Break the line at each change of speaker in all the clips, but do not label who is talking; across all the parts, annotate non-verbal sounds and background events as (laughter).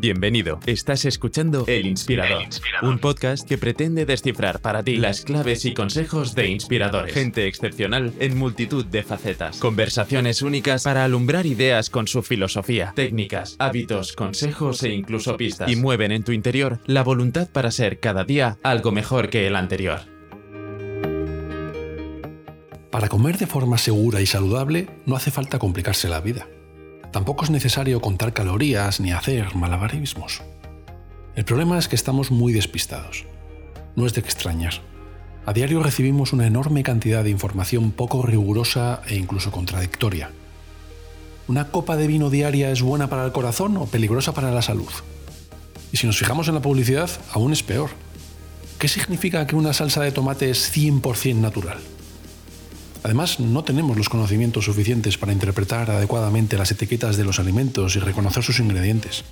Bienvenido. Estás escuchando El Inspirador, un podcast que pretende descifrar para ti las claves y consejos de inspiradores. Gente excepcional en multitud de facetas. Conversaciones únicas para alumbrar ideas con su filosofía, técnicas, hábitos, consejos e incluso pistas. Y mueven en tu interior la voluntad para ser cada día algo mejor que el anterior.
Para comer de forma segura y saludable no hace falta complicarse la vida. Tampoco es necesario contar calorías ni hacer malabarismos. El problema es que estamos muy despistados. No es de extrañar. A diario recibimos una enorme cantidad de información poco rigurosa e incluso contradictoria. ¿Una copa de vino diaria es buena para el corazón o peligrosa para la salud? Y si nos fijamos en la publicidad, aún es peor. ¿Qué significa que una salsa de tomate es 100% natural? Además, no tenemos los conocimientos suficientes para interpretar adecuadamente las etiquetas de los alimentos y reconocer sus ingredientes.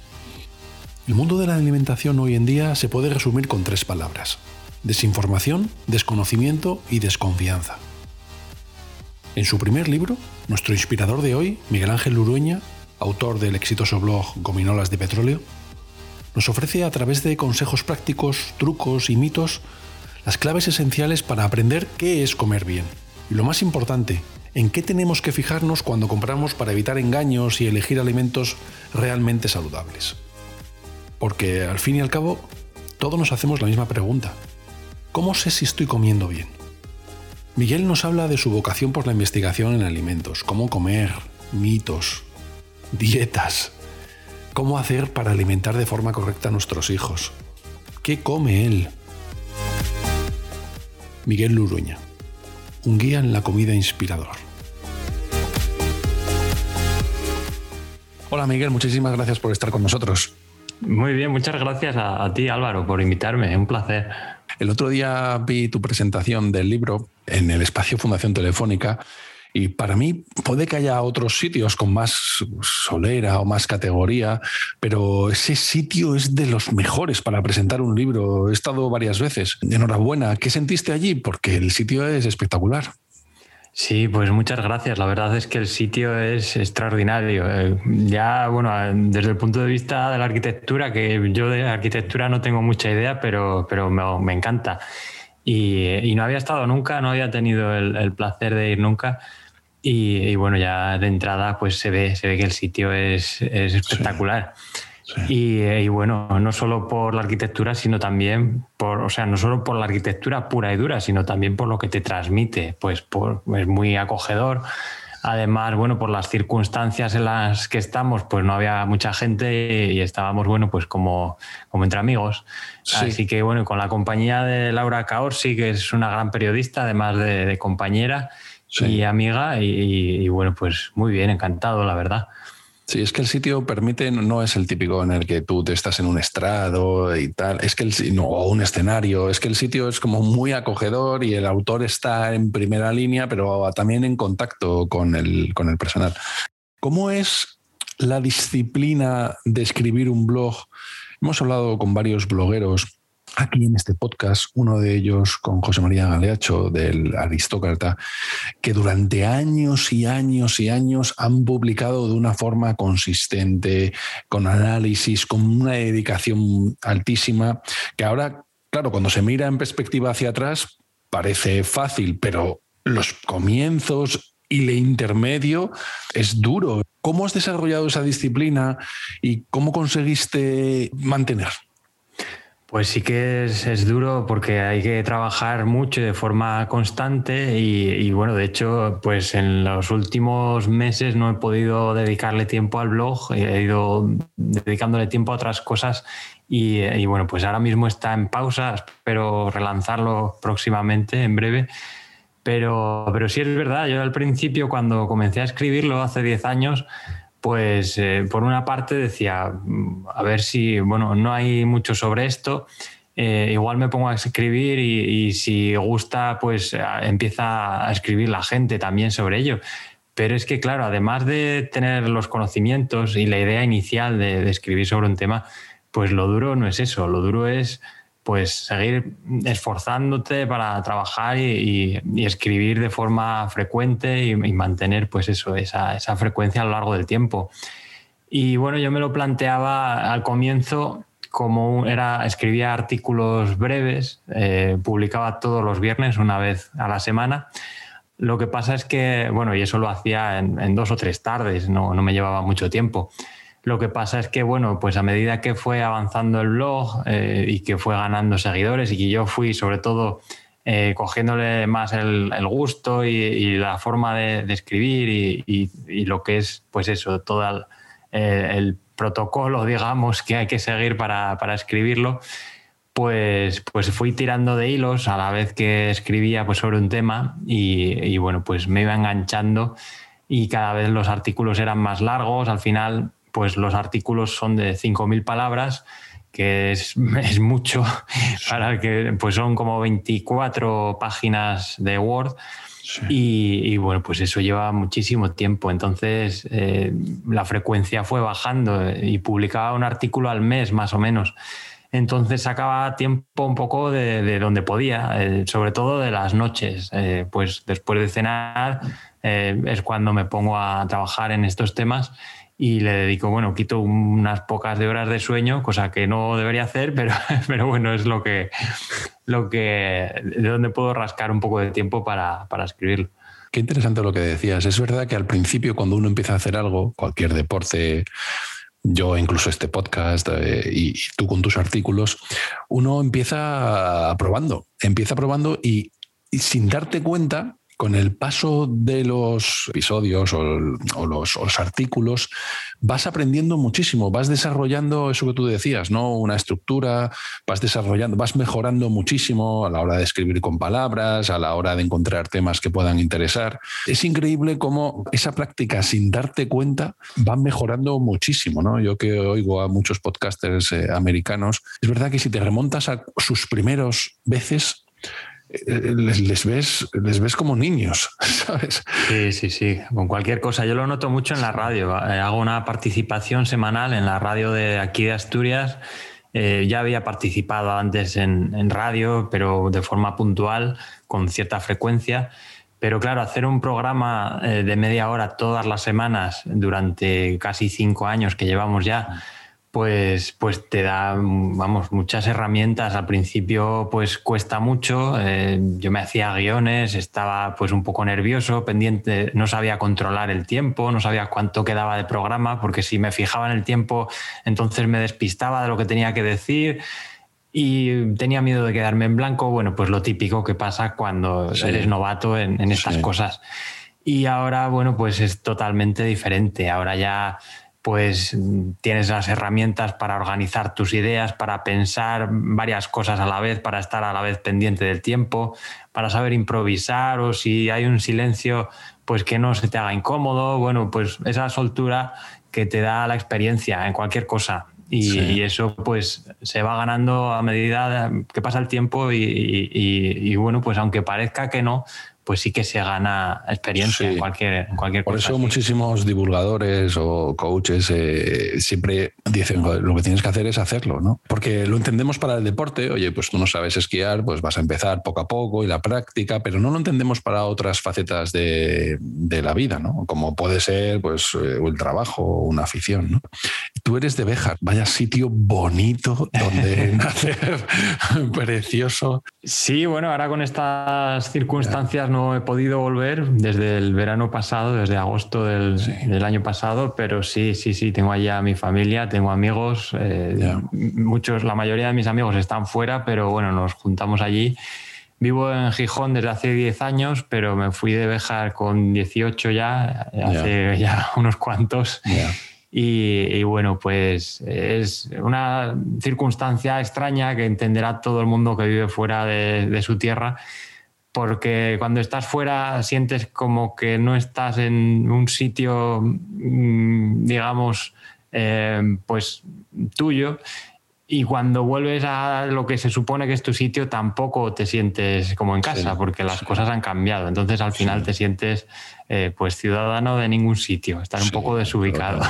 El mundo de la alimentación hoy en día se puede resumir con tres palabras. Desinformación, desconocimiento y desconfianza. En su primer libro, nuestro inspirador de hoy, Miguel Ángel Lurueña, autor del exitoso blog Gominolas de Petróleo, nos ofrece a través de consejos prácticos, trucos y mitos las claves esenciales para aprender qué es comer bien y lo más importante, ¿en qué tenemos que fijarnos cuando compramos para evitar engaños y elegir alimentos realmente saludables? Porque al fin y al cabo, todos nos hacemos la misma pregunta. ¿Cómo sé si estoy comiendo bien? Miguel nos habla de su vocación por la investigación en alimentos, cómo comer, mitos, dietas, cómo hacer para alimentar de forma correcta a nuestros hijos, qué come él. Miguel Luruña un guía en la comida inspirador. Hola Miguel, muchísimas gracias por estar con nosotros.
Muy bien, muchas gracias a, a ti Álvaro por invitarme, un placer.
El otro día vi tu presentación del libro en el espacio Fundación Telefónica y para mí puede que haya otros sitios con más solera o más categoría, pero ese sitio es de los mejores para presentar un libro. He estado varias veces. Enhorabuena. ¿Qué sentiste allí? Porque el sitio es espectacular.
Sí, pues muchas gracias. La verdad es que el sitio es extraordinario. Eh, ya, bueno, desde el punto de vista de la arquitectura, que yo de arquitectura no tengo mucha idea, pero, pero me, encanta. Y, no había estado nunca, no había tenido el placer de ir nunca. Y, bueno, ya de entrada pues se ve, se ve que el sitio es, espectacular. Y, bueno, no solo por la arquitectura, sino también por, o sea, no solo por la arquitectura pura y dura, sino también por lo que te transmite, pues por, es muy acogedor. Además, bueno, por las circunstancias en las que estamos, pues no había mucha gente y estábamos, bueno, pues como, como entre amigos. Así que, bueno, con la compañía de Laura Caorsi, que es una gran periodista, además de, de compañera, y amiga y, bueno, pues muy bien, encantado, la verdad.
Sí, es que el sitio permite, no es el típico en el que tú te estás en un estrado y tal, es que el, no, o un escenario, es que el sitio es como muy acogedor y el autor está en primera línea, pero también en contacto con el, con el personal. ¿Cómo es la disciplina de escribir un blog? Hemos hablado con varios blogueros aquí en este podcast, uno de ellos con José María Galeacho del Aristócrata, que durante años y años y años han publicado de una forma consistente, con análisis, con una dedicación altísima, que ahora, claro, cuando se mira en perspectiva hacia atrás, parece fácil, pero los comienzos y el intermedio es duro. ¿Cómo has desarrollado esa disciplina y cómo conseguiste mantener?
Pues sí que es, duro porque hay que trabajar mucho de forma constante y, bueno, de hecho, pues en los últimos meses no he podido dedicarle tiempo al blog, he ido dedicándole tiempo a otras cosas y, bueno, pues ahora mismo está en pausa, espero relanzarlo próximamente, en breve. Pero, pero sí es verdad, yo al principio cuando comencé a escribirlo hace 10 años, pues eh, por una parte decía, mm, a ver si, bueno, no hay mucho sobre esto, eh, igual me pongo a escribir y, si gusta, pues empieza a escribir la gente también sobre ello. Pero es que, claro, además de tener los conocimientos y la idea inicial de escribir sobre un tema, pues lo duro no es eso, lo duro es pues seguir esforzándote para trabajar y, escribir de forma frecuente y, mantener pues eso, esa, frecuencia a lo largo del tiempo. Y bueno, yo me lo planteaba al comienzo como era, escribía artículos breves, eh, publicaba todos los viernes, una vez a la semana. Lo que pasa es que, bueno, y eso lo hacía en, dos o tres tardes, no, no, me llevaba mucho tiempo. Lo que pasa es que, bueno, pues a medida que fue avanzando el blog eh, y que fue ganando seguidores y que yo fui sobre todo eh, cogiéndole más el, gusto y, la forma de, escribir y, lo que es, pues eso, todo el protocolo, digamos, que hay que seguir para, escribirlo, pues, pues fui tirando de hilos a la vez que escribía pues, sobre un tema y, bueno, pues me iba enganchando y cada vez los artículos eran más largos. Al final, pues los artículos son de 5.000 palabras, que es, (laughs) es mucho, para que pues son como 24 páginas de Word. Y, bueno, pues eso lleva muchísimo tiempo. Entonces eh, la frecuencia fue bajando y publicaba un artículo al mes más o menos. Entonces sacaba tiempo un poco de, donde podía, eh, sobre todo de las noches. Eh, pues después de cenar es cuando me pongo a trabajar en estos temas y le dedico, bueno, quito unas pocas de horas de sueño, cosa que no debería hacer, pero, (laughs) pero bueno, es lo que, lo que, de donde puedo rascar un poco de tiempo para, para escribirlo.
Qué interesante lo que decías. Es verdad que al principio cuando uno empieza a hacer algo, cualquier deporte, yo incluso este podcast eh, y, tú con tus artículos, uno empieza probando, empieza probando y, y sin darte cuenta con el paso de los episodios o, los, artículos, vas aprendiendo muchísimo, vas desarrollando eso que tú decías, ¿no? Una estructura, vas desarrollando, vas mejorando muchísimo a la hora de escribir con palabras, a la hora de encontrar temas que puedan interesar. Es increíble cómo esa práctica, sin darte cuenta, va mejorando muchísimo, ¿no? Yo que oigo a muchos podcasters eh, americanos, es verdad que si te remontas a sus primeros veces, eh, les, ves, les ves como niños, (laughs) ¿sabes?
Sí, sí, sí, con cualquier cosa. Yo lo noto mucho en la radio. Eh, hago una participación semanal en la radio de aquí de Asturias. Eh, ya había participado antes en, radio, pero de forma puntual, con cierta frecuencia. Pero claro, hacer un programa de media hora todas las semanas durante casi cinco años que llevamos ya pues, pues te da, vamos, muchas herramientas. Al principio, pues cuesta mucho. Eh, yo me hacía guiones, estaba pues un poco nervioso, pendiente, no sabía controlar el tiempo, no sabía cuánto quedaba de programa, porque si me fijaba en el tiempo, entonces me despistaba de lo que tenía que decir y tenía miedo de quedarme en blanco. Bueno, pues lo típico que pasa cuando eres novato en, estas cosas. Y ahora, bueno, pues es totalmente diferente. Ahora ya pues tienes las herramientas para organizar tus ideas, para pensar varias cosas a la vez, para estar a la vez pendiente del tiempo, para saber improvisar o si hay un silencio, pues que no se te haga incómodo. Bueno, pues esa soltura que te da la experiencia en cualquier cosa. Y, eso pues se va ganando a medida que pasa el tiempo y, bueno, pues aunque parezca que no, pues sí que se gana experiencia en cualquier, en cualquier
Por eso muchísimos divulgadores o coaches eh, siempre dicen, lo que tienes que hacer es hacerlo, ¿no? Porque lo entendemos para el deporte, oye, pues tú no sabes esquiar, pues vas a empezar poco a poco y la práctica, pero no lo entendemos para otras facetas de, la vida, ¿no? Como puede ser, pues, eh, el trabajo o una afición, ¿no? Tú eres de Béjar, vaya sitio bonito donde (laughs) nacer, precioso.
Sí, bueno, ahora con estas circunstancias no he podido volver desde el verano pasado, desde agosto del, año pasado, pero sí, sí, sí, tengo allá a mi familia, tengo amigos, eh, muchos, la mayoría de mis amigos están fuera, pero bueno, nos juntamos allí. Vivo en Gijón desde hace 10 años, pero me fui de Béjar con 18 ya, hace ya (laughs) unos cuantos. Y, bueno, pues es una circunstancia extraña que entenderá todo el mundo que vive fuera de, su tierra, porque cuando estás fuera sientes como que no estás en un sitio, mm, digamos, eh, pues tuyo. Y cuando vuelves a lo que se supone que es tu sitio, tampoco te sientes como en casa, porque las cosas han cambiado. Entonces al final te sientes eh, pues ciudadano de ningún sitio, estar un poco desubicado.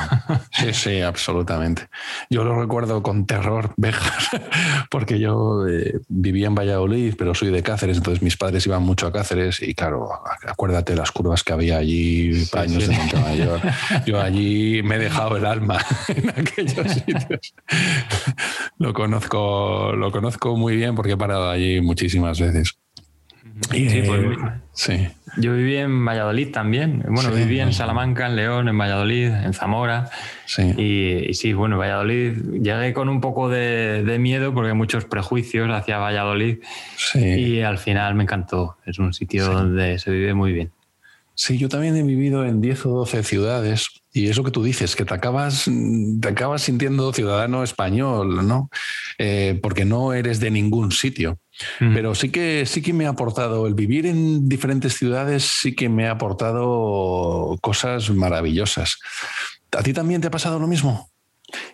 Sí, sí, (laughs) absolutamente. Yo lo recuerdo con terror, (laughs) Bejas, porque yo eh, vivía en Valladolid, pero soy de Cáceres, entonces mis padres iban mucho a Cáceres y claro, acuérdate las curvas que había allí, paños de Montemayor. Yo allí me he dejado el alma (laughs) en aquellos sitios. Lo conozco, lo conozco muy bien porque he parado allí muchísimas veces.
Sí, pues, sí. Yo viví en Valladolid también. Bueno, viví en Salamanca, en León, en Valladolid, en Zamora. Sí. Y, sí, bueno, Valladolid llegué con un poco de, miedo porque hay muchos prejuicios hacia Valladolid. Sí. Y al final me encantó. Es un sitio donde se vive muy bien.
Sí, yo también he vivido en 10 o 12 ciudades y eso que tú dices, que te acabas, te acabas sintiendo ciudadano español, ¿no? Eh, porque no eres de ningún sitio. Pero sí que, sí que me ha aportado, el vivir en diferentes ciudades sí que me ha aportado cosas maravillosas. ¿A ti también te ha pasado lo mismo?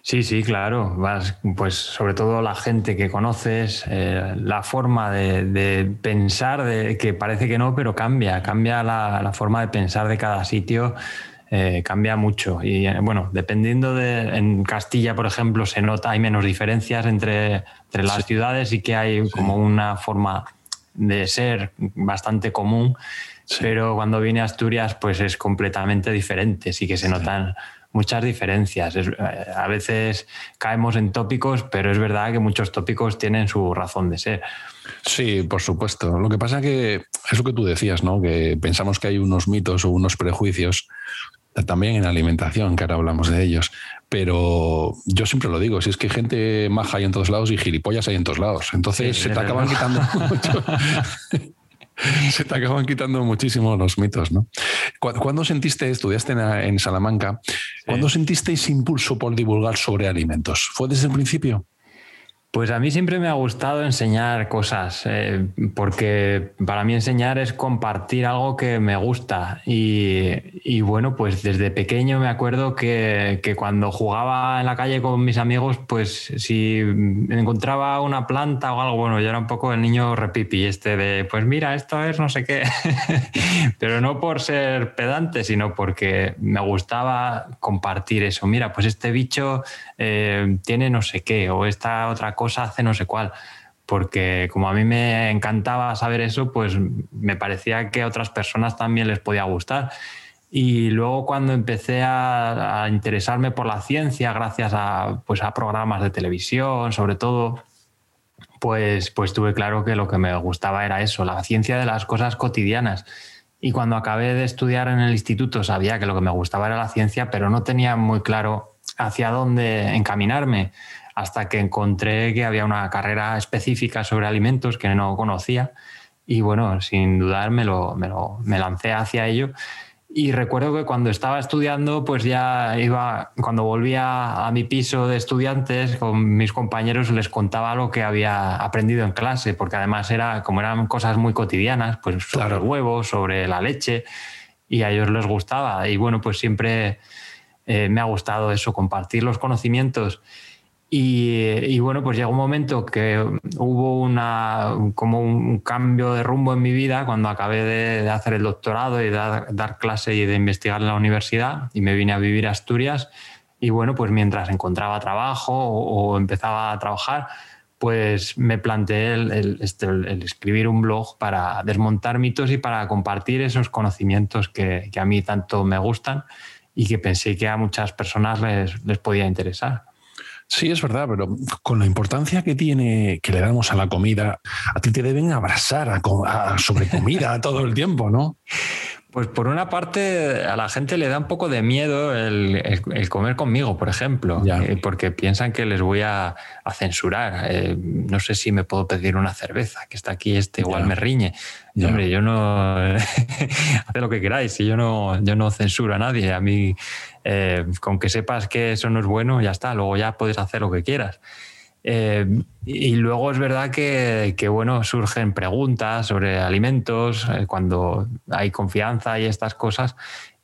Sí, sí, claro. Vas, pues sobre todo la gente que conoces, eh, la forma de, pensar, de, que parece que no, pero cambia, cambia la forma de pensar de cada sitio eh, cambia mucho. Y eh, bueno, dependiendo de. En Castilla, por ejemplo, se nota, hay menos diferencias entre, entre las ciudades y que hay como una forma de ser bastante común. Pero cuando viene a Asturias, pues es completamente diferente. Sí que se notan muchas diferencias. Eh, a veces caemos en tópicos, pero es verdad que muchos tópicos tienen su razón de ser.
Sí, por supuesto. Lo que pasa que es lo que tú decías, ¿no? Que pensamos que hay unos mitos o unos prejuicios también en alimentación, que ahora hablamos de ellos. Pero yo siempre lo digo, si es que gente maja hay en todos lados y gilipollas hay en todos lados. Entonces se te acaban quitando (laughs) mucho. (laughs) se te acaban quitando muchísimo los mitos, ¿no? ¿Cuándo sentiste, estudiaste en, Salamanca, cuándo sentiste ese impulso por divulgar sobre alimentos? ¿Fue desde el principio?
Pues a mí siempre me ha gustado enseñar cosas, eh, porque para mí enseñar es compartir algo que me gusta. Y, bueno, pues desde pequeño me acuerdo que, cuando jugaba en la calle con mis amigos, pues si encontraba una planta o algo, bueno, yo era un poco el niño repipi, este de, pues mira, esto es no sé qué. (laughs) Pero no por ser pedante, sino porque me gustaba compartir eso. Mira, pues este bicho eh, tiene no sé qué, o esta otra cosa hace no sé cuál. Porque como a mí me encantaba saber eso, pues me parecía que a otras personas también les podía gustar. Y luego cuando empecé a, interesarme por la ciencia, gracias a, pues a programas de televisión, sobre todo, pues, pues tuve claro que lo que me gustaba era eso, la ciencia de las cosas cotidianas. Y cuando acabé de estudiar en el instituto sabía que lo que me gustaba era la ciencia, pero no tenía muy claro hacia dónde encaminarme hasta que encontré que había una carrera específica sobre alimentos que no conocía y bueno, sin dudar me, lo, me, lancé hacia ello. Y recuerdo que cuando estaba estudiando, pues ya iba, cuando volvía a mi piso de estudiantes, con mis compañeros les contaba lo que había aprendido en clase, porque además era, como eran cosas muy cotidianas, pues sobre los huevos, sobre la leche, y a ellos les gustaba. Y bueno, pues siempre eh, me ha gustado eso, compartir los conocimientos. Y, bueno, pues llegó un momento que hubo una, como un cambio de rumbo en mi vida cuando acabé de, hacer el doctorado y de dar, clase y de investigar en la universidad y me vine a vivir a Asturias. Y bueno, pues mientras encontraba trabajo o, empezaba a trabajar, pues me planteé el, este, escribir un blog para desmontar mitos y para compartir esos conocimientos que, que a mí tanto me gustan y que pensé que a muchas personas les, les podía interesar.
Sí, es verdad, pero con la importancia que tiene que le damos a la comida, a ti te deben abrazar a, sobre comida todo el tiempo, ¿no? (laughs)
Pues por una parte a la gente le da un poco de miedo el, comer conmigo, por ejemplo, eh, porque piensan que les voy a, censurar. Eh, no sé si me puedo pedir una cerveza, que está aquí este, igual me riñe. hombre, yo no... (laughs) Haced lo que queráis, y yo no, yo no censuro a nadie. A mí, eh, con que sepas que eso no es bueno, ya está, luego ya puedes hacer lo que quieras. Eh, y luego es verdad que, bueno, surgen preguntas sobre alimentos eh, cuando hay confianza y estas cosas.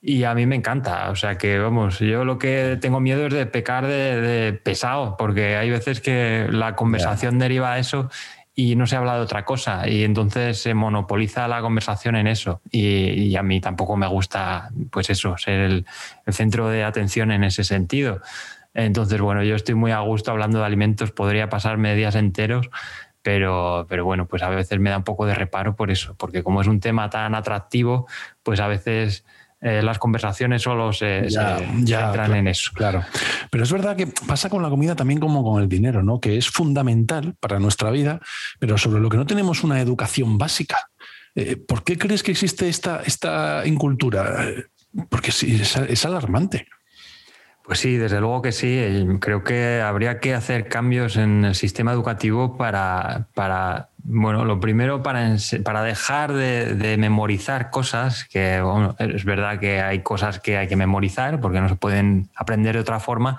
Y a mí me encanta. O sea que, vamos, yo lo que tengo miedo es de pecar de, pesado, porque hay veces que la conversación deriva a eso y no se habla de otra cosa y entonces se monopoliza la conversación en eso y, a mí tampoco me gusta pues eso, ser el, centro de atención en ese sentido. Entonces, bueno, yo estoy muy a gusto hablando de alimentos, podría pasarme días enteros, pero, pero bueno, pues a veces me da un poco de reparo por eso, porque como es un tema tan atractivo, pues a veces eh, las conversaciones solo se, entran en eso.
Claro. Pero es verdad que pasa con la comida también como con el dinero, ¿no? Que es fundamental para nuestra vida, pero sobre lo que no tenemos una educación básica. Eh, ¿Por qué crees que existe esta, esta incultura? Porque sí, es alarmante.
Pues sí, desde luego que sí. Creo que habría que hacer cambios en el sistema educativo para, para bueno, lo primero para, para dejar de, memorizar cosas, que es verdad que hay cosas que hay que memorizar porque no se pueden aprender de otra forma,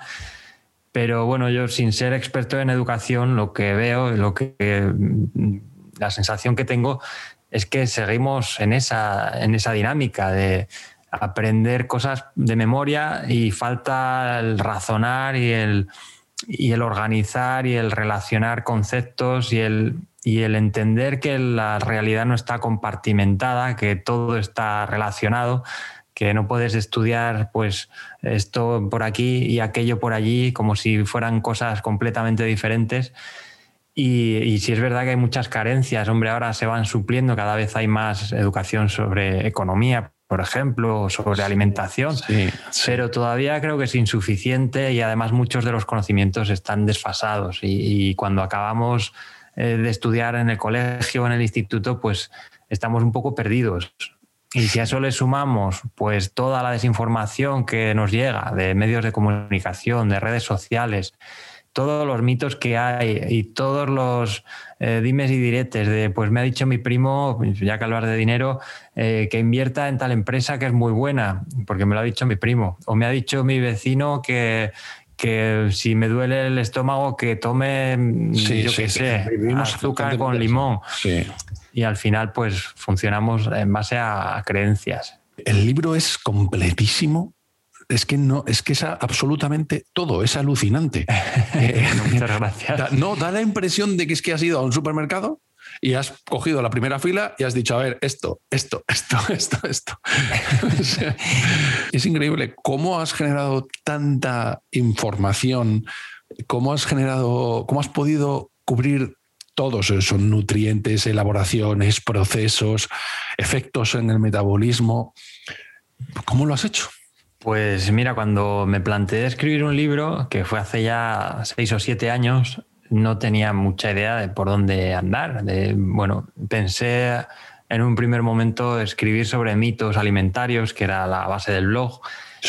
pero bueno, yo sin ser experto en educación, lo que veo, lo que la sensación que tengo es que seguimos en esa, en esa dinámica de aprender cosas de memoria y falta el razonar y el, y el organizar y el relacionar conceptos y el, y el entender que la realidad no está compartimentada, que todo está relacionado, que no puedes estudiar pues esto por aquí y aquello por allí como si fueran cosas completamente diferentes. Y, y si es verdad que hay muchas carencias, hombre, ahora se van supliendo, cada vez hay más educación sobre economía, por ejemplo, sobre alimentación, pero todavía creo que es insuficiente y además muchos de los conocimientos están desfasados y, cuando acabamos eh, de estudiar en el colegio o en el instituto, pues estamos un poco perdidos. Y si a eso le sumamos pues toda la desinformación que nos llega de medios de comunicación, de redes sociales, todos los mitos que hay y todos los eh, dimes y diretes de, pues me ha dicho mi primo, ya que hablar de dinero, eh, que invierta en tal empresa que es muy buena, porque me lo ha dicho mi primo, o me ha dicho mi vecino que, que si me duele el estómago que tome, mm, yo qué sé, azúcar con limón. Y al final pues funcionamos en base a creencias.
El libro es completísimo es que no, es que es absolutamente todo, es alucinante. (laughs)
muchas gracias.
no, da la impresión de que es que has ido a un supermercado y has cogido la primera fila y has dicho, a ver, esto, esto, esto, (laughs) esto, esto. es increíble cómo has generado tanta información, cómo has generado, cómo has podido cubrir todos esos nutrientes, elaboraciones, procesos, efectos en el metabolismo. ¿Cómo lo has hecho?
Pues mira, cuando me planteé escribir un libro, que fue hace ya seis o siete años, no tenía mucha idea de por dónde andar. bueno, pensé en un primer momento escribir sobre mitos alimentarios, que era la base del blog.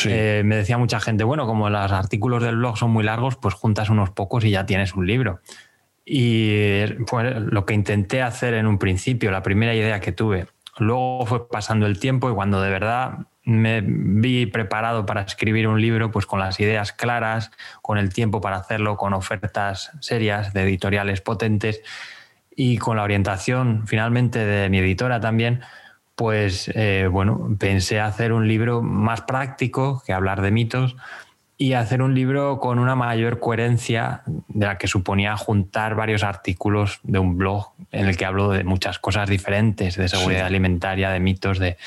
Eh, me decía mucha gente, bueno, como los artículos del blog son muy largos, pues juntas unos pocos y ya tienes un libro. Y fue lo que intenté hacer en un principio, la primera idea que tuve. Luego fue pasando el tiempo y cuando de verdad me vi preparado para escribir un libro pues con las ideas claras, con el tiempo para hacerlo, con ofertas serias de editoriales potentes y con la orientación finalmente de mi editora también, pues eh, bueno, pensé hacer un libro más práctico que hablar de mitos y hacer un libro con una mayor coherencia de la que suponía juntar varios artículos de un blog en el que hablo de muchas cosas diferentes, de seguridad alimentaria, de mitos, de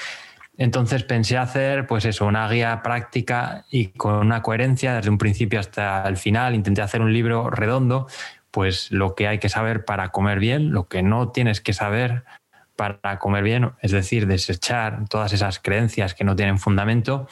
entonces pensé hacer, pues eso, una guía práctica y con una coherencia desde un principio hasta el final. Intenté hacer un libro redondo, pues lo que hay que saber para comer bien, lo que no tienes que saber para comer bien, es decir, desechar todas esas creencias que no tienen fundamento.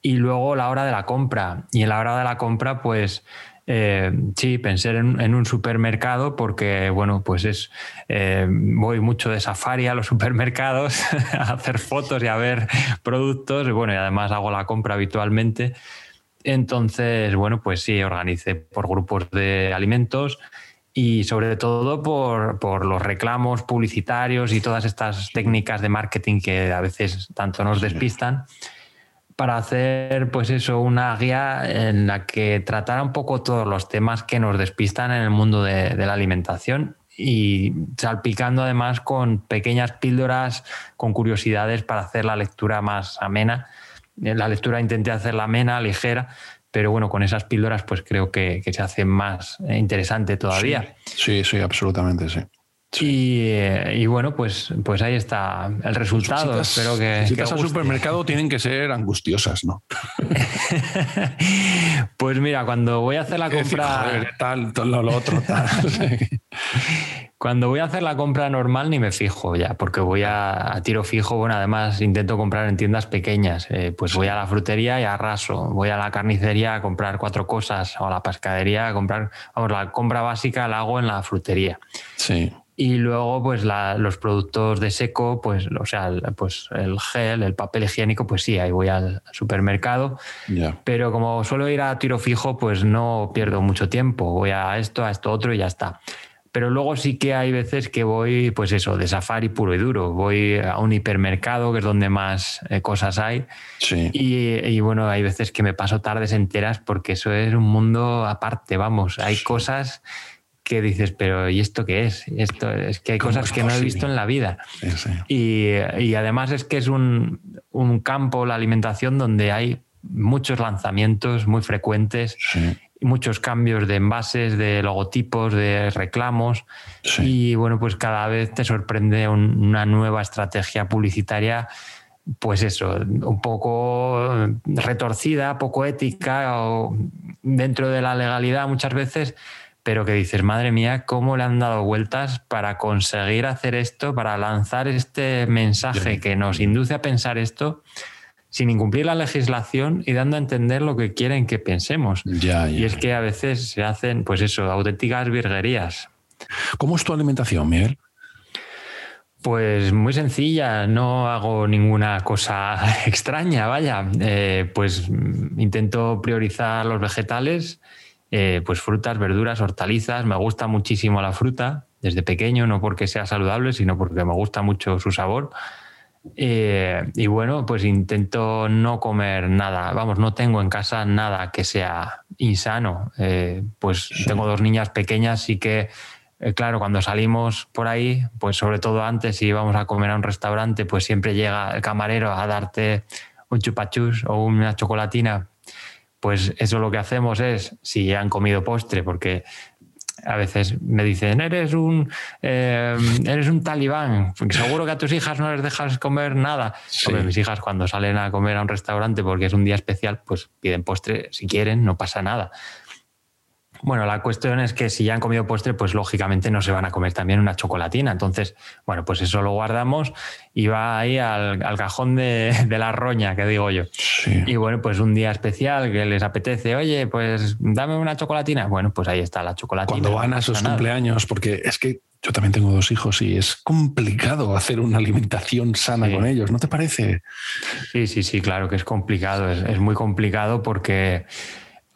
Y luego la hora de la compra. Y en la hora de la compra, pues eh, sí, pensé en, un supermercado porque, bueno, pues es, eh, voy mucho de safari a los (laughs) supermercados a hacer fotos y a ver productos, y bueno, y además hago la compra habitualmente. Entonces, bueno, pues sí, organicé por grupos de alimentos y sobre todo por, por, los reclamos publicitarios y todas estas técnicas de marketing que a veces tanto nos despistan para hacer, pues eso, una guía en la que tratara un poco todos los temas que nos despistan en el mundo de, la alimentación y salpicando además con pequeñas píldoras, con curiosidades para hacer la lectura más amena. La lectura intenté hacerla amena, ligera, pero bueno, con esas píldoras pues creo que, se hace más interesante todavía.
Sí, sí, absolutamente, sí.
Y, bueno, pues, pues ahí está el resultado. Espero que.
Si al supermercado tienen que ser angustiosas, ¿no? (laughs)
pues mira, cuando voy a hacer la (laughs) compra.
tal, todo lo otro, tal. (laughs)
Cuando voy a hacer la compra normal ni me fijo ya, porque voy a, tiro fijo, bueno, además intento comprar en tiendas pequeñas, eh, pues voy a la frutería y arraso, voy a la carnicería a comprar cuatro cosas o a la pescadería a comprar, vamos, la compra básica la hago en la frutería.
Sí.
Y luego, pues los productos de seco, pues, o sea, pues el gel, el papel higiénico, pues sí, ahí voy al supermercado. Pero como suelo ir a tiro fijo, pues no pierdo mucho tiempo. Voy a esto, a esto otro y ya está. Pero luego sí que hay veces que voy, pues eso, de safari puro y duro. Voy a un hipermercado, que es donde más eh, cosas hay.
Sí.
Y, bueno, hay veces que me paso tardes enteras porque eso es un mundo aparte, vamos. Hay cosas que dices, pero ¿y esto qué es? Esto es que hay cosas que no he visto en la vida. Y, y, además es que es un, un, campo, la alimentación, donde hay muchos lanzamientos muy frecuentes
sí
muchos cambios de envases, de logotipos, de reclamos. Y bueno, pues cada vez te sorprende una nueva estrategia publicitaria, pues eso, un poco retorcida, poco ética o dentro de la legalidad muchas veces, pero que dices, madre mía, cómo le han dado vueltas para conseguir hacer esto, para lanzar este mensaje que nos induce a pensar esto sin incumplir la legislación y dando a entender lo que quieren que pensemos.
y
es que a veces se hacen, pues eso, auténticas virguerías.
¿Cómo es tu alimentación, Miguel?
Pues muy sencilla, no hago ninguna cosa (laughs) extraña, vaya. Eh, pues intento priorizar los vegetales, eh, pues frutas, verduras, hortalizas. Me gusta muchísimo la fruta desde pequeño, no porque sea saludable, sino porque me gusta mucho su sabor. Eh, y bueno, pues intento no comer nada. Vamos, no tengo en casa nada que sea insano. Eh, pues tengo dos niñas pequeñas y que, eh, claro, cuando salimos por ahí, pues sobre todo antes si íbamos a comer a un restaurante, pues siempre llega el camarero a darte un chupachus o una chocolatina. Pues eso lo que hacemos es, si han comido postre, porque a veces me dicen, eres un, eh, eres un talibán, seguro que a tus hijas no les dejas comer nada. mis hijas cuando salen a comer a un restaurante porque es un día especial, pues piden postre si quieren, no pasa nada. Bueno, la cuestión es que si ya han comido postre, pues lógicamente no se van a comer también una chocolatina. Entonces, bueno, pues eso lo guardamos y va ahí al, cajón de, la roña, que digo yo. Y bueno, pues un día especial que les apetece, oye, pues dame una chocolatina. Bueno, pues ahí está la chocolatina.
Cuando van a sus cumpleaños, porque es que yo también tengo dos hijos y es complicado hacer una alimentación sana con ellos, ¿no te parece?
Sí, sí, sí, claro que es complicado, es muy complicado porque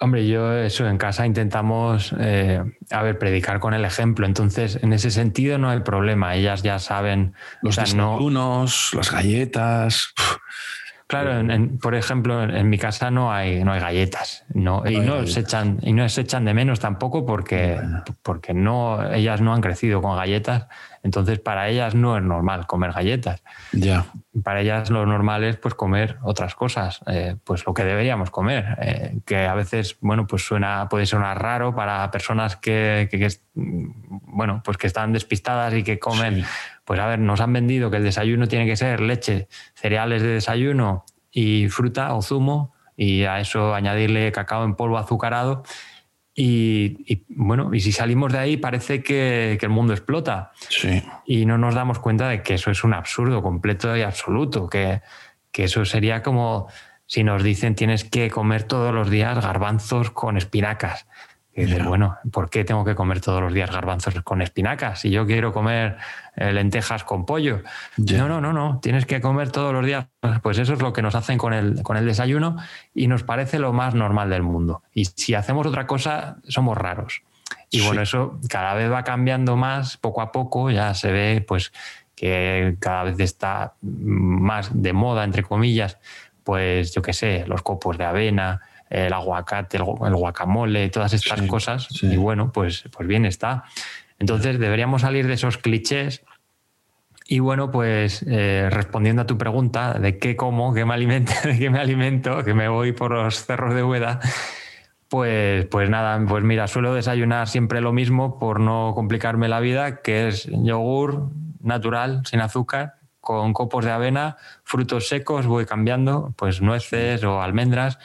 Hombre, yo eso en casa intentamos, eh, a ver, predicar con el ejemplo. Entonces, en ese sentido no hay problema. Ellas ya saben.
Los desayunos, las galletas.
Claro, por ejemplo, en, mi casa no hay, no hay galletas. No, y, no se echan, y no se echan de menos tampoco porque, porque no, ellas no han crecido con galletas. Entonces, para ellas no es normal comer galletas.
Ya.
Para ellas lo normal es pues comer otras cosas, eh, pues lo que deberíamos comer, eh, que a veces, bueno, pues suena, puede sonar raro para personas que, bueno, pues que están despistadas y que comen, pues a ver, nos han vendido que el desayuno tiene que ser leche, cereales de desayuno y fruta o zumo y a eso añadirle cacao en polvo azucarado y, bueno, y si salimos de ahí parece que, el mundo explota.
Sí.
Y no nos damos cuenta de que eso es un absurdo completo y absoluto, que, que eso sería como si nos dicen tienes que comer todos los días garbanzos con espinacas. Y dices, bueno, ¿por qué tengo que comer todos los días garbanzos con espinacas? Si yo quiero comer eh, lentejas con pollo. No, no, no, no. Tienes que comer todos los días. Pues eso es lo que nos hacen con el, con el desayuno y nos parece lo más normal del mundo. Y si hacemos otra cosa, somos raros. Y bueno, eso cada vez va cambiando más, poco a poco, ya se ve pues que cada vez está más de moda, entre comillas, pues yo qué sé, los copos de avena, el aguacate, el, guacamole, todas estas cosas. Y bueno, pues, pues bien está. Entonces deberíamos salir de esos clichés. Y bueno, pues eh, respondiendo a tu pregunta de qué como, qué me alimento, (laughs) de qué me alimento, que me voy por los cerros de Hueda, Pues, pues nada, pues mira, suelo desayunar siempre lo mismo por no complicarme la vida, que es yogur natural, sin azúcar, con copos de avena, frutos secos, voy cambiando, pues nueces o almendras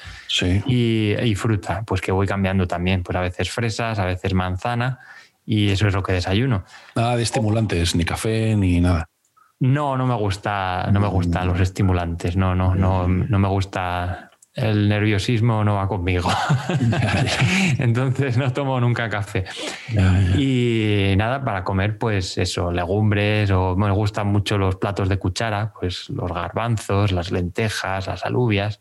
y, y, fruta, pues que voy cambiando también, pues a veces fresas, a veces manzana y eso es lo que desayuno.
Nada de estimulantes, ni café, ni nada.
No, no me gusta, no me gustan los estimulantes, no, no, no, no me gusta el nerviosismo no va conmigo. (laughs) Entonces no tomo nunca café. Y nada, para comer, pues eso, legumbres, o me gustan mucho los platos de cuchara, pues los garbanzos, las lentejas, las alubias.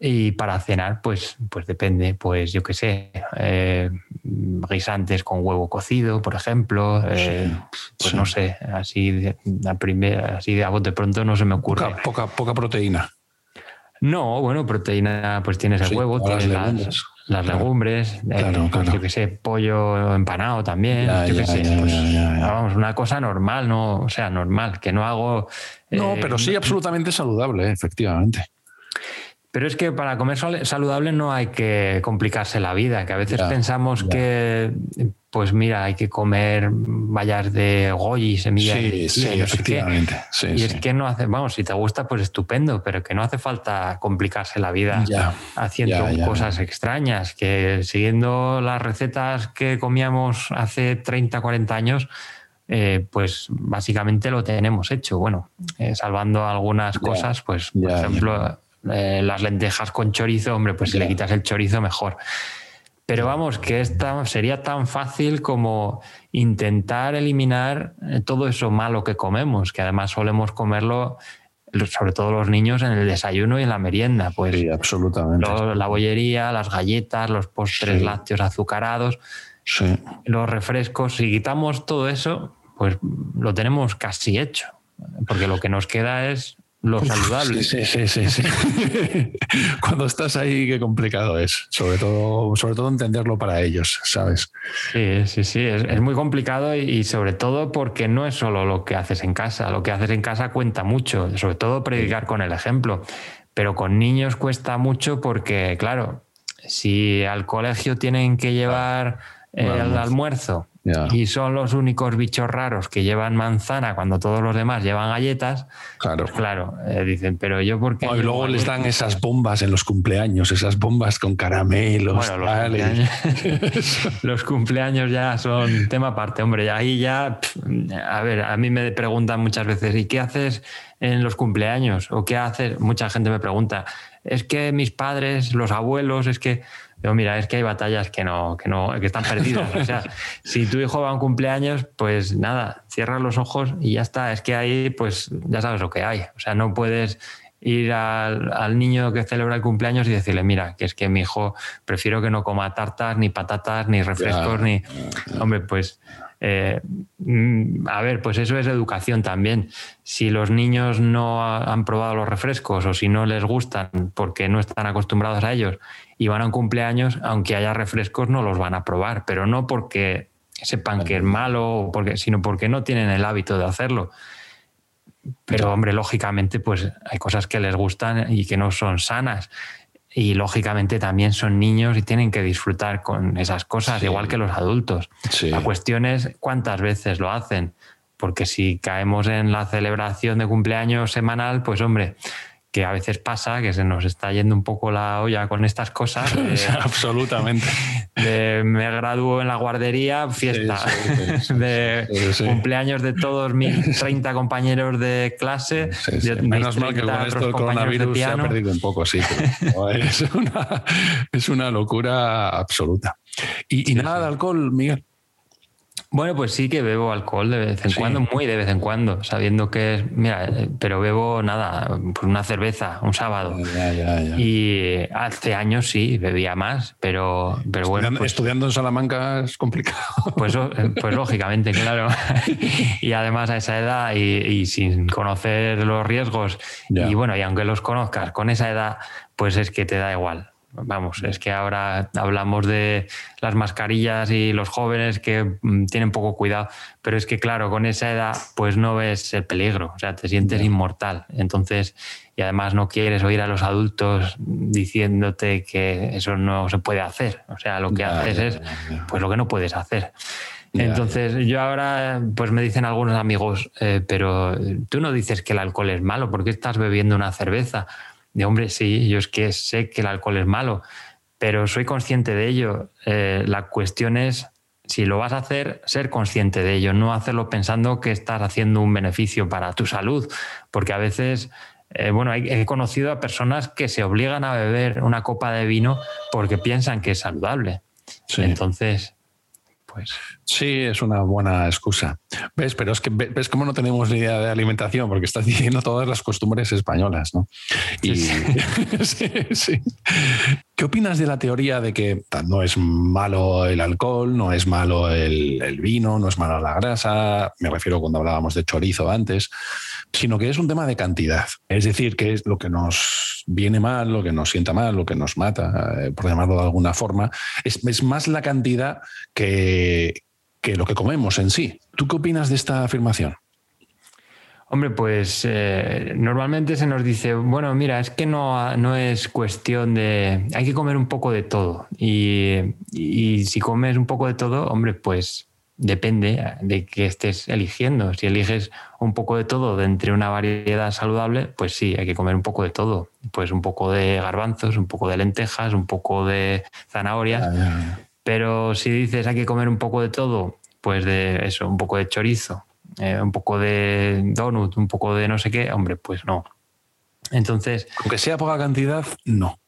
Y para cenar, pues, pues depende, pues yo qué sé, eh, guisantes con huevo cocido, por ejemplo. Eh, pues no sé, así de, a primera, así de a bote pronto no se me ocurre.
poca, poca proteína.
No, bueno, proteína, pues tienes el huevo, tienes las, legumbres, eh, pues yo qué sé, pollo empanado también, yo qué sé, pues, vamos, una cosa normal, no, o sea, normal, que no hago.
No, eh, pero sí absolutamente saludable, efectivamente.
Pero es que para comer saludable no hay que complicarse la vida, que a veces pensamos que, pues mira, hay que comer vallas de goji, semillas
sí, Sí, efectivamente.
y es que no hace, vamos, si te gusta, pues estupendo, pero que no hace falta complicarse la vida haciendo cosas extrañas, que siguiendo las recetas que comíamos hace 30, 40 años, eh, pues básicamente lo tenemos hecho. Bueno, eh, salvando algunas cosas, pues por ejemplo eh, las lentejas con chorizo, hombre, pues si le quitas el chorizo, mejor. Pero vamos, que esta sería tan fácil como intentar eliminar eh, todo eso malo que comemos, que además solemos comerlo, sobre todo los niños, en el desayuno y en la merienda. Pues
sí, absolutamente.
la bollería, las galletas, los postres lácteos azucarados, los refrescos. Si quitamos todo eso, pues lo tenemos casi hecho. Porque lo que nos queda es lo saludable.
Sí, sí, sí, sí. (laughs) Cuando estás ahí, qué complicado es. Sobre todo, sobre todo entenderlo para ellos, ¿sabes?
Sí, sí, sí. Es, muy complicado y, sobre todo porque no es solo lo que haces en casa. Lo que haces en casa cuenta mucho, sobre todo predicar con el ejemplo. Pero con niños cuesta mucho porque, claro, si al colegio tienen que llevar el almuerzo y son los únicos bichos raros que llevan manzana cuando todos los demás llevan galletas.
Claro.
Pues claro, eh, dicen, pero yo porque.
y luego les dan esas bombas en los cumpleaños, esas bombas con caramelos.
Bueno, los, cumpleaños, (laughs) los cumpleaños ya son tema aparte, hombre. Ahí ya, a ver, a mí me preguntan muchas veces, ¿y qué haces en los cumpleaños? ¿O qué haces? Mucha gente me pregunta, es que mis padres, los abuelos, es que Digo, mira, es que hay batallas que no, que no, que están perdidas. O sea, (laughs) si tu hijo va a un cumpleaños, pues nada, cierra los ojos y ya está. Es que ahí, pues ya sabes lo que hay. O sea, no puedes ir al, niño que celebra el cumpleaños y decirle, mira, que es que mi hijo prefiero que no coma tartas, ni patatas, ni refrescos, ni... Hombre, pues... Eh, mm, a ver, pues eso es educación también. Si los niños no han probado los refrescos o si no les gustan porque no están acostumbrados a ellos y van a un cumpleaños, aunque haya refrescos, no los van a probar, pero no porque sepan que es malo, porque, sino porque no tienen el hábito de hacerlo. Pero, hombre, lógicamente, pues hay cosas que les gustan y que no son sanas. Y lógicamente también son niños y tienen que disfrutar con esas cosas, igual que los adultos. La cuestión es cuántas veces lo hacen. Porque si caemos en la celebración de cumpleaños semanal, pues hombre, que a veces pasa, que se nos está yendo un poco la olla con estas cosas. (laughs)
Absolutamente.
me graduó en la guardería, fiesta. (laughs) de cumpleaños de todos mis 30 compañeros de clase.
Menos mal que con esto el coronavirus se ha perdido un poco, sí. (laughs) es, una, es una locura absoluta. Y, y nada de alcohol, Miguel.
Bueno, pues sí que bebo alcohol de vez en cuando, muy de vez en cuando, sabiendo que es, mira, pero bebo nada, pues una cerveza, un sábado. y hace años sí, bebía más, pero, pero bueno.
Pues estudiando en Salamanca es complicado.
Pues, (laughs) eh, pues lógicamente, claro. (laughs) y además a esa edad y, sin conocer los riesgos, y bueno, y aunque los conozcas con esa edad, pues es que te da igual. Vamos, es que ahora hablamos de las mascarillas y los jóvenes que mm, tienen poco cuidado, pero es que claro, con esa edad pues no ves el peligro, o sea, te sientes inmortal. Entonces, y además no quieres oír a los adultos diciéndote que eso no se puede hacer. O sea, lo que haces es pues lo que no puedes hacer. Entonces, yo ahora, pues me dicen algunos amigos, eh, pero tú no dices que el alcohol es malo, ¿por qué estás bebiendo una cerveza? De hombre, sí, yo es que sé que el alcohol es malo, pero soy consciente de ello. Eh, la cuestión es, si lo vas a hacer, ser consciente de ello, no hacerlo pensando que estás haciendo un beneficio para tu salud, porque a veces... Eh, bueno, he conocido a personas que se obligan a beber una copa de vino porque piensan que es saludable. Entonces, pues.
Sí, es una buena excusa. ¿Ves? Pero es que ves cómo no tenemos ni idea de alimentación, porque estás (laughs) diciendo todas las costumbres españolas, ¿no? Y sí, sí. (laughs) ¿Qué opinas de la teoría de que no es malo el alcohol, no es malo el, el vino, no es malo la grasa? Me refiero cuando hablábamos de chorizo antes sino que es un tema de cantidad. Es decir, que es lo que nos viene mal, lo que nos sienta mal, lo que nos mata, eh, por llamarlo de alguna forma, es, más la cantidad que, lo que comemos en sí. ¿Tú qué opinas de esta afirmación?
Hombre, pues eh, normalmente se nos dice, bueno, mira, es que no, no, es cuestión de, hay que comer un poco de todo. Y, y si comes un poco de todo, hombre, pues depende de qué estés eligiendo. Si eliges un poco de todo de entre una variedad saludable, pues sí, hay que comer un poco de todo. Pues un poco de garbanzos, un poco de lentejas, un poco de zanahorias. Pero si dices hay que comer un poco de todo, pues de eso, un poco de chorizo, eh, un poco de donut, un poco de no sé qué, hombre, pues no. Entonces.
Aunque sea poca cantidad, no.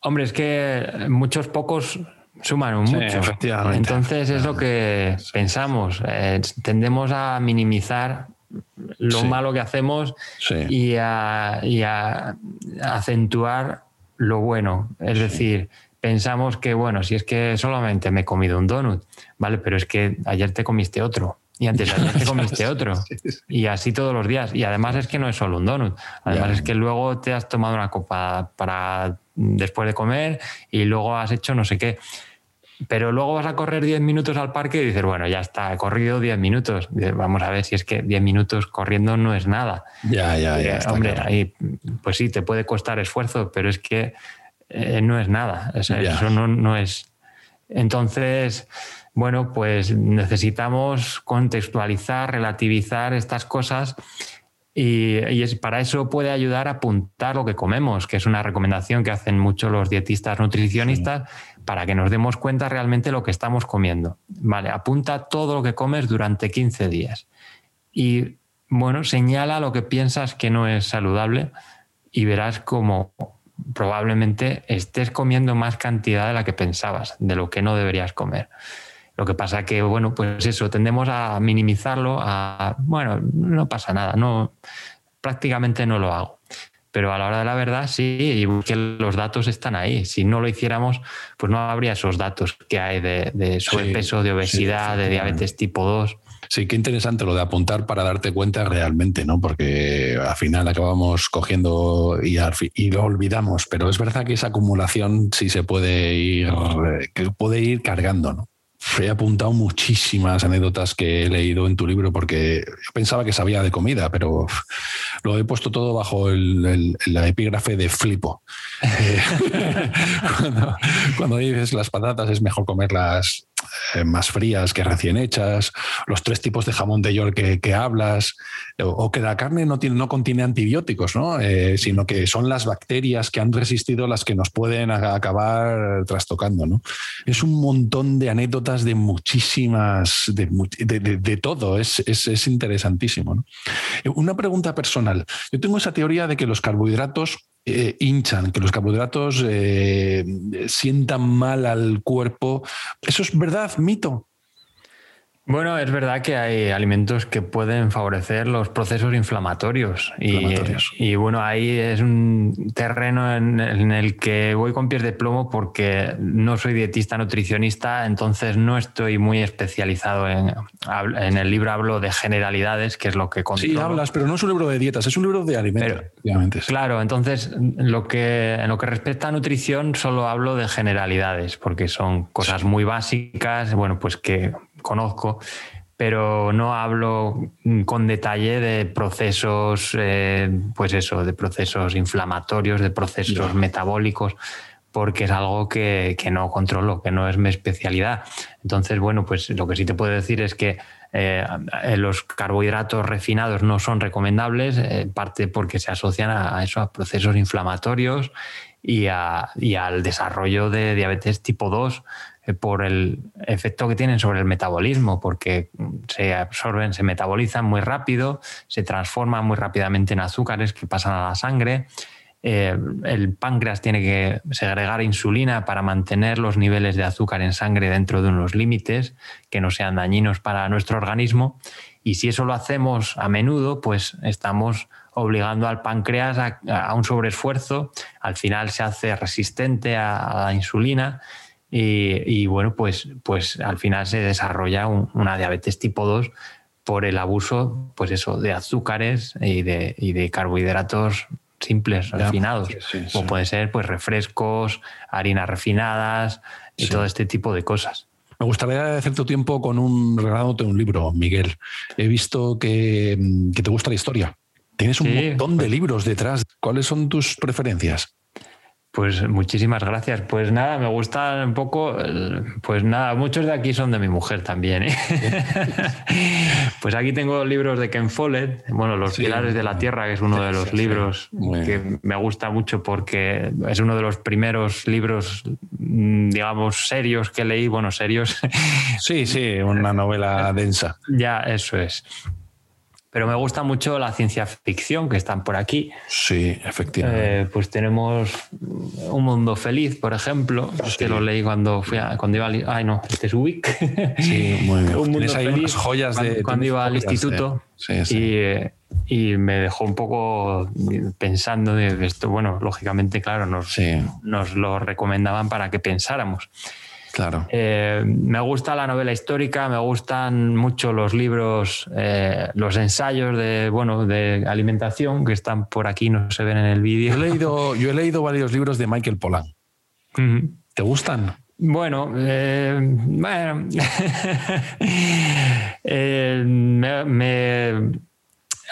Hombre, es que muchos pocos suman mucho.
efectivamente.
Entonces es lo que pensamos. Eh, tendemos a minimizar lo malo que hacemos y, a, acentuar lo bueno. Es decir, pensamos que, bueno, si es que solamente me he comido un donut, ¿vale? Pero es que ayer te comiste otro. Y antes de ayer te (laughs) comiste otro. Y así todos los días. Y además es que no es solo un donut. Además es que luego te has tomado una copa para después de comer y luego has hecho no sé qué. Pero luego vas a correr 10 minutos al parque y dices, bueno, ya está, he corrido 10 minutos. Vamos a ver si es que 10 minutos corriendo no es nada.
Ya, ya, ya.
Eh, hombre, ahí, pues sí, te puede costar esfuerzo, pero es que eh, no es nada. eso no, no es. Entonces, bueno, pues necesitamos contextualizar, relativizar estas cosas y, es, para eso puede ayudar a apuntar lo que comemos, que es una recomendación que hacen muchos los dietistas nutricionistas, para que nos demos cuenta realmente lo que estamos comiendo. Vale, apunta todo lo que comes durante 15 días. Y bueno, señala lo que piensas que no es saludable y verás cómo probablemente estés comiendo más cantidad de la que pensabas, de lo que no deberías comer. Lo que pasa que, bueno, pues eso, tendemos a minimizarlo, a, bueno, no pasa nada, no, prácticamente no lo hago. Pero a la hora de la verdad, sí, y que los datos están ahí. Si no lo hiciéramos, pues no habría esos datos que hay de, de sobrepeso, de obesidad, de diabetes tipo 2.
Sí, qué interesante lo de apuntar para darte cuenta realmente, ¿no? Porque al final acabamos cogiendo y, y, lo olvidamos, pero es verdad que esa acumulación sí se puede ir, que puede ir cargando, ¿no? He apuntado muchísimas anécdotas que he leído en tu libro porque yo pensaba que sabía de comida, pero lo he puesto todo bajo el, la epígrafe de flipo. (laughs) Eh, (laughs) cuando, cuando, dices las patatas es mejor comerlas más frías que recién hechas, los tres tipos de jamón de york que, hablas, o, que la carne no, tiene, no contiene antibióticos, ¿no? Eh, sino que son las bacterias que han resistido las que nos pueden acabar trastocando. ¿no? Es un montón de anécdotas de muchísimas, de, de, todo, es, es, es interesantísimo. Eh, una pregunta personal. Yo tengo esa teoría de que los carbohidratos eh, hinchan, que los carbohidratos sientan mal al cuerpo. ¿Eso es verdad, mito?
Bueno, es verdad que hay alimentos que pueden favorecer los procesos inflamatorios. Y, bueno, ahí es un terreno en, el que voy con pies de plomo porque no soy dietista nutricionista, entonces no estoy muy especializado en, en el libro hablo de generalidades, que es lo que controlo.
Sí, hablas, pero no es un libro de dietas, es un libro de alimentos.
claro, entonces lo que, en lo que respecta a nutrición solo hablo de generalidades, porque son cosas muy básicas, bueno, pues que conozco, pero no hablo con detalle de procesos, eh, pues eso, de procesos inflamatorios, de procesos metabólicos, porque es algo que, no controlo, que no es mi especialidad. Entonces, bueno, pues lo que sí te puedo decir es que eh, los carbohidratos refinados no son recomendables, en parte porque se asocian a, eso, a procesos inflamatorios y, al desarrollo de diabetes tipo 2 eh, por el efecto que tienen sobre el metabolismo, porque se absorben, se metabolizan muy rápido, se transforman muy rápidamente en azúcares que pasan a la sangre. Eh, el páncreas tiene que segregar insulina para mantener los niveles de azúcar en sangre dentro de unos límites que no sean dañinos para nuestro organismo. Y si eso lo hacemos a menudo, pues estamos obligando al páncreas a, un sobreesfuerzo. Al final se hace resistente a la insulina y, bueno, pues, pues al final se desarrolla una diabetes tipo 2 por el abuso, pues eso, de azúcares y de, y de carbohidratos simples, refinados. Como puede ser pues refrescos, harinas refinadas y todo este tipo de cosas.
Me gustaría agradecer tu tiempo con un regalándote un libro, Miguel. He visto que, que te gusta la historia. Tienes un montón de pues libros detrás. ¿Cuáles son tus preferencias?
Pues muchísimas gracias. Pues nada, me gusta un poco, pues nada, muchos de aquí son de mi mujer también. ¿eh? (laughs) pues aquí tengo libros de Ken Follett, bueno, Los Pilares de la Tierra, que es uno de los libros que me gusta mucho porque es uno de los primeros libros, mm, digamos, serios que leí, bueno, serios.
sí, sí, una novela (laughs) densa.
Ya, eso es. Pero me gusta mucho la ciencia ficción que están por aquí.
Sí, efectivamente.
Eh, pues tenemos Un Mundo Feliz, por ejemplo, que lo leí cuando fui cuando iba al, ay no, este es Wick.
Sí, muy bien. (laughs) Un Mundo Feliz, joyas
cuando,
de
cuando iba al instituto sí, sí. Y, eh, y, me dejó un poco pensando de esto. Bueno, lógicamente, claro, nos, nos lo recomendaban para que pensáramos.
Claro.
Eh, me gusta la novela histórica, me gustan mucho los libros, eh, los ensayos de, bueno, de alimentación que están por aquí, no se ven en el vídeo.
Yo he leído, (laughs) yo he leído varios libros de Michael Pollan. ¿Te gustan?
Bueno, eh, bueno (laughs) me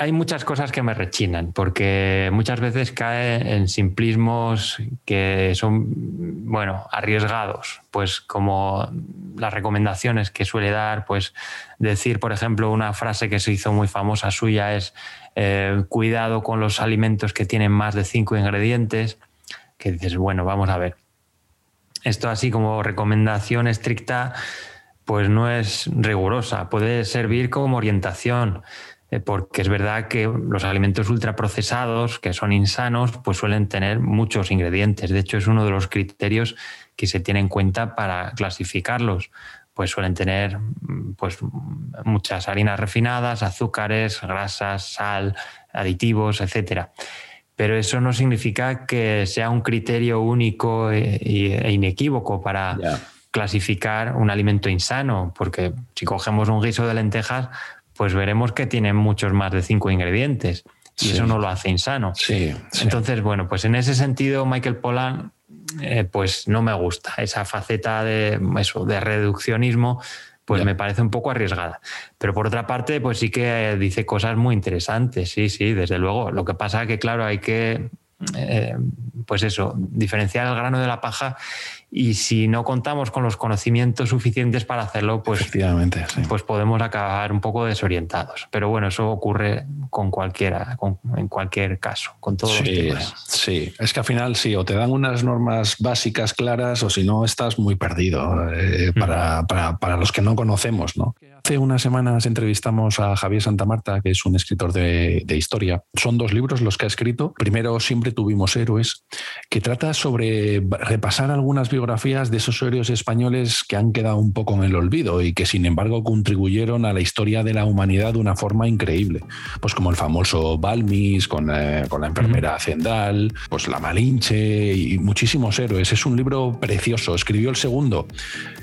hay muchas cosas que me rechinan, porque muchas veces cae en simplismos que son, bueno, arriesgados, pues como las recomendaciones que suele dar, pues decir, por ejemplo, una frase que se hizo muy famosa suya es eh, cuidado con los alimentos que tienen más de cinco ingredientes, que dices, bueno, vamos a ver. Esto así como recomendación estricta, pues no es rigurosa, puede servir como orientación porque es verdad que los alimentos ultraprocesados, que son insanos, pues suelen tener muchos ingredientes. De hecho, es uno de los criterios que se tiene en cuenta para clasificarlos. Pues suelen tener pues, muchas harinas refinadas, azúcares, grasas, sal, aditivos, etc. Pero eso no significa que sea un criterio único e, e inequívoco para clasificar un alimento insano, porque si cogemos un guiso de lentejas, pues veremos que tiene muchos más de cinco ingredientes y eso no lo hace insano.
Sí,
Entonces, bueno, pues en ese sentido, Michael Pollan, eh, pues no me gusta esa faceta de eso, de reduccionismo, pues me parece un poco arriesgada. Pero por otra parte, pues sí que dice cosas muy interesantes, sí, sí, desde luego. Lo que pasa es que, claro, hay que, eh, pues eso, diferenciar el grano de la paja y si no contamos con los conocimientos suficientes para hacerlo, pues, pues podemos acabar un poco desorientados. Pero bueno, eso ocurre con cualquiera, en cualquier caso, con todos
sí,
los temas.
Sí, es que al final sí, o te dan unas normas básicas claras o si no estás muy perdido eh, para, para, para, los que no conocemos, ¿no? Hace unas semanas entrevistamos a Javier Santamarta, que es un escritor de, historia. Son dos libros los que ha escrito. Primero, Siempre tuvimos héroes, que trata sobre repasar algunas biografías de esos héroes españoles que han quedado un poco en el olvido y que sin embargo contribuyeron a la historia de la humanidad de una forma increíble. Pues como el famoso Balmis con, eh, con la enfermera Zendal, pues la Malinche y muchísimos héroes. Es un libro precioso. Escribió el segundo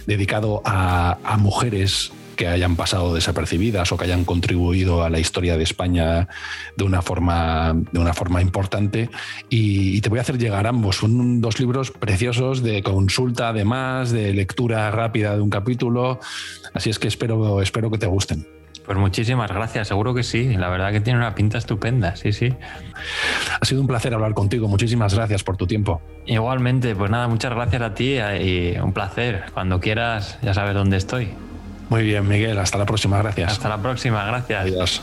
dedicado a, a mujeres que hayan pasado desapercibidas o que hayan contribuido a la historia de España de una forma, de una forma importante. Y, te voy a hacer llegar ambos. Son dos libros preciosos de consulta, además, de lectura rápida de un capítulo. Así es que espero, espero que te gusten.
Pues muchísimas gracias, seguro que sí. La verdad que tiene una pinta estupenda, sí, sí.
Ha sido un placer hablar contigo. Muchísimas gracias por tu tiempo.
Igualmente, pues nada, muchas gracias a ti y un placer. Cuando quieras, ya sabes dónde estoy.
Muy bien, Miguel. Hasta la próxima. Gracias.
Hasta la próxima. Gracias.
Adiós.